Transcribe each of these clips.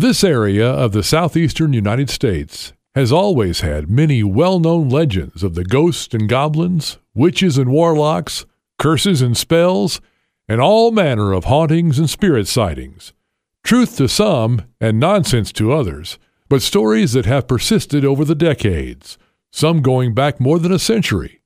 This area of the southeastern United States has always had many well known legends of the ghosts and goblins, witches and warlocks, curses and spells, and all manner of hauntings and spirit sightings. Truth to some and nonsense to others, but stories that have persisted over the decades, some going back more than a century.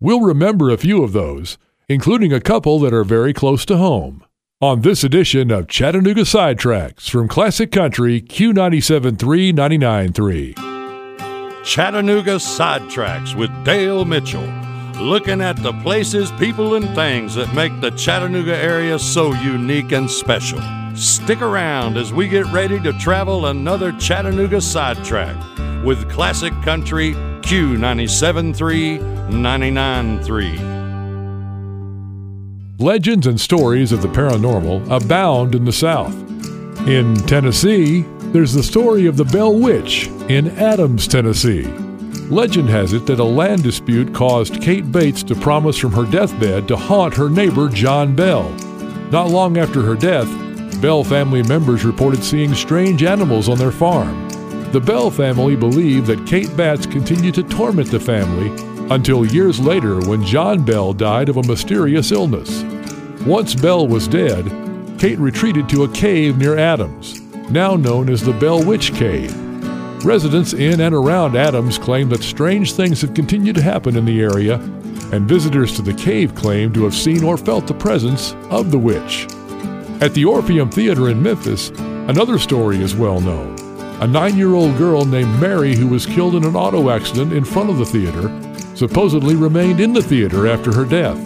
We'll remember a few of those, including a couple that are very close to home. On this edition of Chattanooga Sidetracks from Classic Country Q97.3 99.3. Chattanooga Sidetracks with Dale Mitchell. Looking at the places, people, and things that make the Chattanooga area so unique and special. Stick around as we get ready to travel another Chattanooga Sidetrack with Classic Country Q97.3 99.3. Legends and stories of the paranormal abound in the South. In Tennessee, there's the story of the Bell Witch in Adams, Tennessee. Legend has it that a land dispute caused Kate Bates to promise from her deathbed to haunt her neighbor John Bell. Not long after her death, Bell family members reported seeing strange animals on their farm. The Bell family believed that Kate Bates continued to torment the family until years later when John Bell died of a mysterious illness. Once Bell was dead, Kate retreated to a cave near Adams, now known as the Bell Witch Cave. Residents in and around Adams claim that strange things have continued to happen in the area, and visitors to the cave claim to have seen or felt the presence of the witch. At the Orpheum Theater in Memphis, another story is well known. A nine year old girl named Mary, who was killed in an auto accident in front of the theater, supposedly remained in the theater after her death.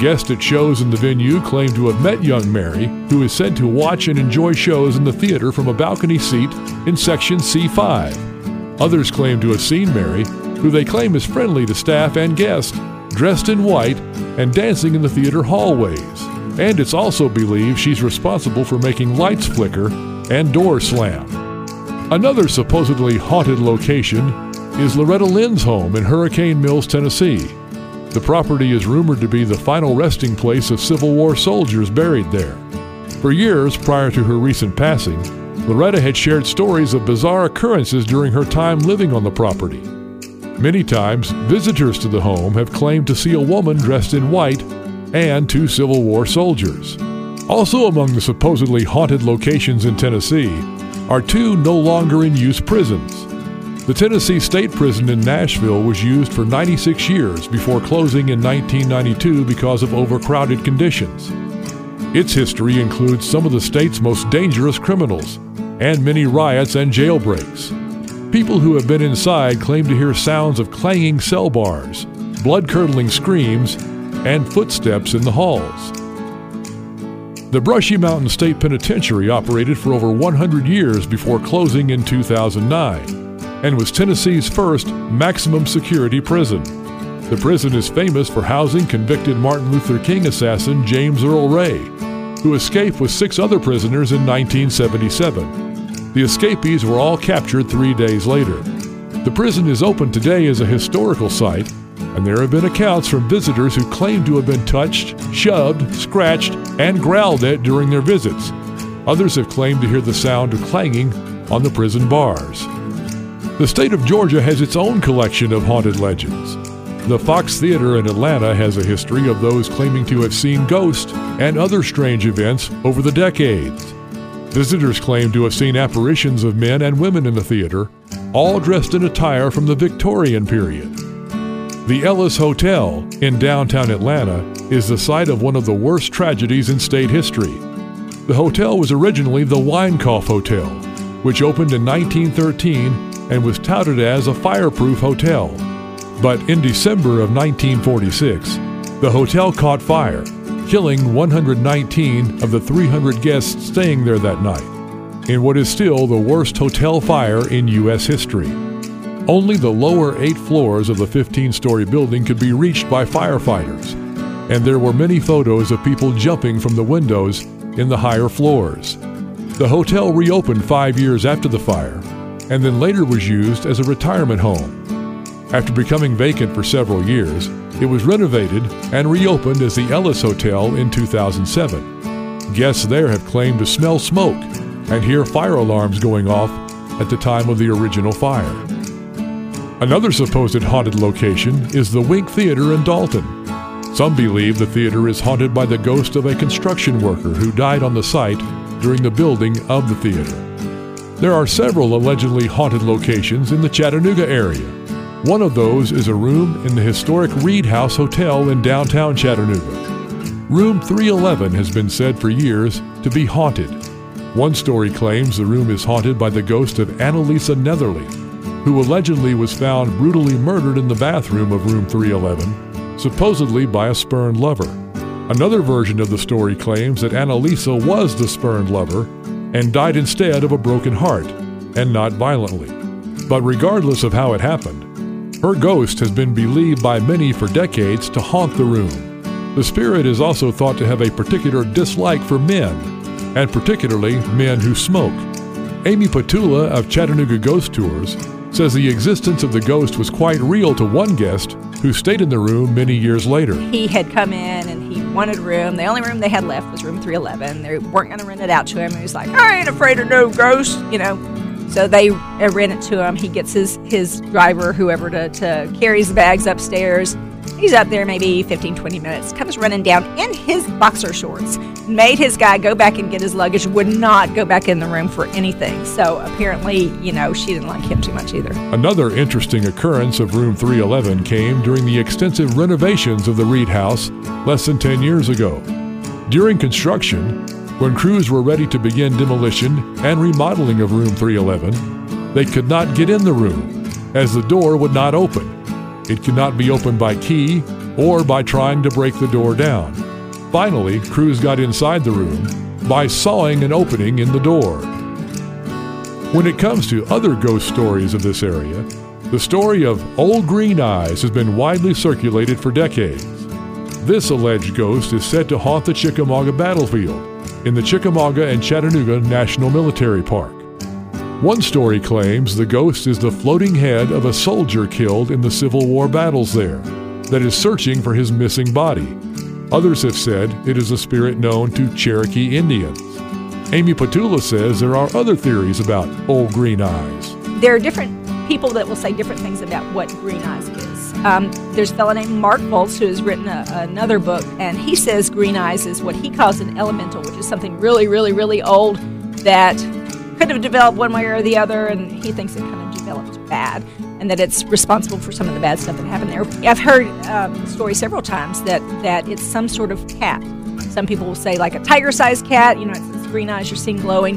Guests at shows in the venue claim to have met young Mary, who is said to watch and enjoy shows in the theater from a balcony seat in section C5. Others claim to have seen Mary, who they claim is friendly to staff and guests, dressed in white and dancing in the theater hallways. And it's also believed she's responsible for making lights flicker and doors slam. Another supposedly haunted location is Loretta Lynn's home in Hurricane Mills, Tennessee. The property is rumored to be the final resting place of Civil War soldiers buried there. For years prior to her recent passing, Loretta had shared stories of bizarre occurrences during her time living on the property. Many times, visitors to the home have claimed to see a woman dressed in white and two Civil War soldiers. Also, among the supposedly haunted locations in Tennessee are two no longer in use prisons. The Tennessee State Prison in Nashville was used for 96 years before closing in 1992 because of overcrowded conditions. Its history includes some of the state's most dangerous criminals and many riots and jailbreaks. People who have been inside claim to hear sounds of clanging cell bars, blood curdling screams, and footsteps in the halls. The Brushy Mountain State Penitentiary operated for over 100 years before closing in 2009 and was Tennessee's first maximum security prison. The prison is famous for housing convicted Martin Luther King assassin James Earl Ray, who escaped with six other prisoners in 1977. The escapees were all captured three days later. The prison is open today as a historical site, and there have been accounts from visitors who claim to have been touched, shoved, scratched, and growled at during their visits. Others have claimed to hear the sound of clanging on the prison bars. The state of Georgia has its own collection of haunted legends. The Fox Theater in Atlanta has a history of those claiming to have seen ghosts and other strange events over the decades. Visitors claim to have seen apparitions of men and women in the theater, all dressed in attire from the Victorian period. The Ellis Hotel in downtown Atlanta is the site of one of the worst tragedies in state history. The hotel was originally the Winecoff Hotel, which opened in 1913 and was touted as a fireproof hotel. But in December of 1946, the hotel caught fire, killing 119 of the 300 guests staying there that night, in what is still the worst hotel fire in U.S. history. Only the lower eight floors of the 15 story building could be reached by firefighters, and there were many photos of people jumping from the windows in the higher floors. The hotel reopened five years after the fire and then later was used as a retirement home. After becoming vacant for several years, it was renovated and reopened as the Ellis Hotel in 2007. Guests there have claimed to smell smoke, and hear fire alarms going off at the time of the original fire. Another supposed haunted location is the Wink Theater in Dalton. Some believe the theater is haunted by the ghost of a construction worker who died on the site during the building of the theater. There are several allegedly haunted locations in the Chattanooga area. One of those is a room in the historic Read House Hotel in downtown Chattanooga. Room 311 has been said for years to be haunted. One story claims the room is haunted by the ghost of Annalisa Netherly, who allegedly was found brutally murdered in the bathroom of room 311, supposedly by a spurned lover. Another version of the story claims that Annalisa was the spurned lover and died instead of a broken heart, and not violently. But regardless of how it happened, her ghost has been believed by many for decades to haunt the room. The spirit is also thought to have a particular dislike for men, and particularly men who smoke. Amy Petulla of Chattanooga Ghost Tours says the existence of the ghost was quite real to one guest who stayed in the room many years later. He had come in and he wanted room. The only room they had left was room 311. They weren't going to rent it out to him. He was like, I ain't afraid of no ghost, you know. So they uh, rent it to him. He gets his, his driver, whoever, to, to carry his bags upstairs. He's up there maybe 15, 20 minutes, comes running down in his boxer shorts, made his guy go back and get his luggage, would not go back in the room for anything. So apparently, you know, she didn't like him too much either. Another interesting occurrence of room 311 came during the extensive renovations of the Read House less than 10 years ago. During construction, when crews were ready to begin demolition and remodeling of room 311, they could not get in the room as the door would not open. It could not be opened by key or by trying to break the door down. Finally, crews got inside the room by sawing an opening in the door. When it comes to other ghost stories of this area, the story of Old Green Eyes has been widely circulated for decades. This alleged ghost is said to haunt the Chickamauga battlefield in the Chickamauga and Chattanooga National Military Park. One story claims the ghost is the floating head of a soldier killed in the Civil War battles there that is searching for his missing body. Others have said it is a spirit known to Cherokee Indians. Amy Petulla says there are other theories about Old Green Eyes. There are different people that will say different things about what Green Eyes is. Um, there's a fellow named Mark Volz who has written a, another book, and he says Green Eyes is what he calls an elemental, which is something really, really, really old that could have developed one way or the other, and he thinks it kind of developed bad, and that it's responsible for some of the bad stuff that happened there. I've heard um, story several times that that it's some sort of cat. Some people will say like a tiger-sized cat. You know, it's, it's green eyes you're seeing glowing.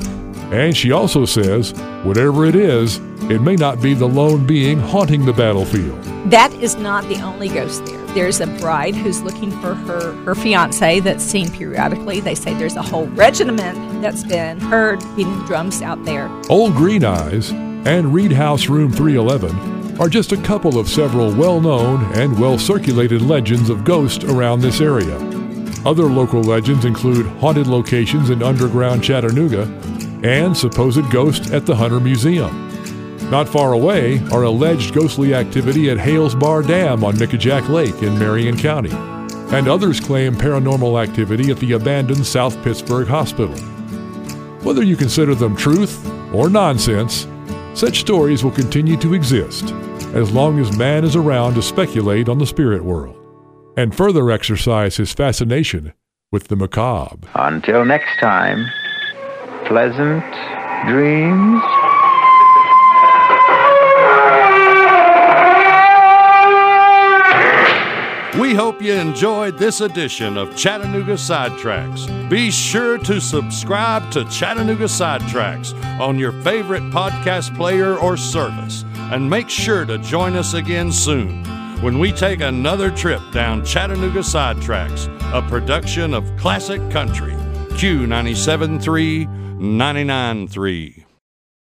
And she also says, whatever it is, it may not be the lone being haunting the battlefield. That is not the only ghost there. There's a bride who's looking for her, her fiance that's seen periodically. They say there's a whole regiment that's been heard beating drums out there. Old Green Eyes and Read House Room 311 are just a couple of several well known and well circulated legends of ghosts around this area. Other local legends include haunted locations in underground Chattanooga and supposed ghosts at the Hunter Museum. Not far away are alleged ghostly activity at Hales Bar Dam on Nickajack Lake in Marion County, and others claim paranormal activity at the abandoned South Pittsburg Hospital. Whether you consider them truth or nonsense, such stories will continue to exist as long as man is around to speculate on the spirit world and further exercise his fascination with the macabre. Until next time, pleasant dreams. We hope you enjoyed this edition of Chattanooga Sidetracks. Be sure to subscribe to Chattanooga Sidetracks on your favorite podcast player or service, and make sure to join us again soon when we take another trip down Chattanooga Sidetracks, a production of Classic Country, Q973 993.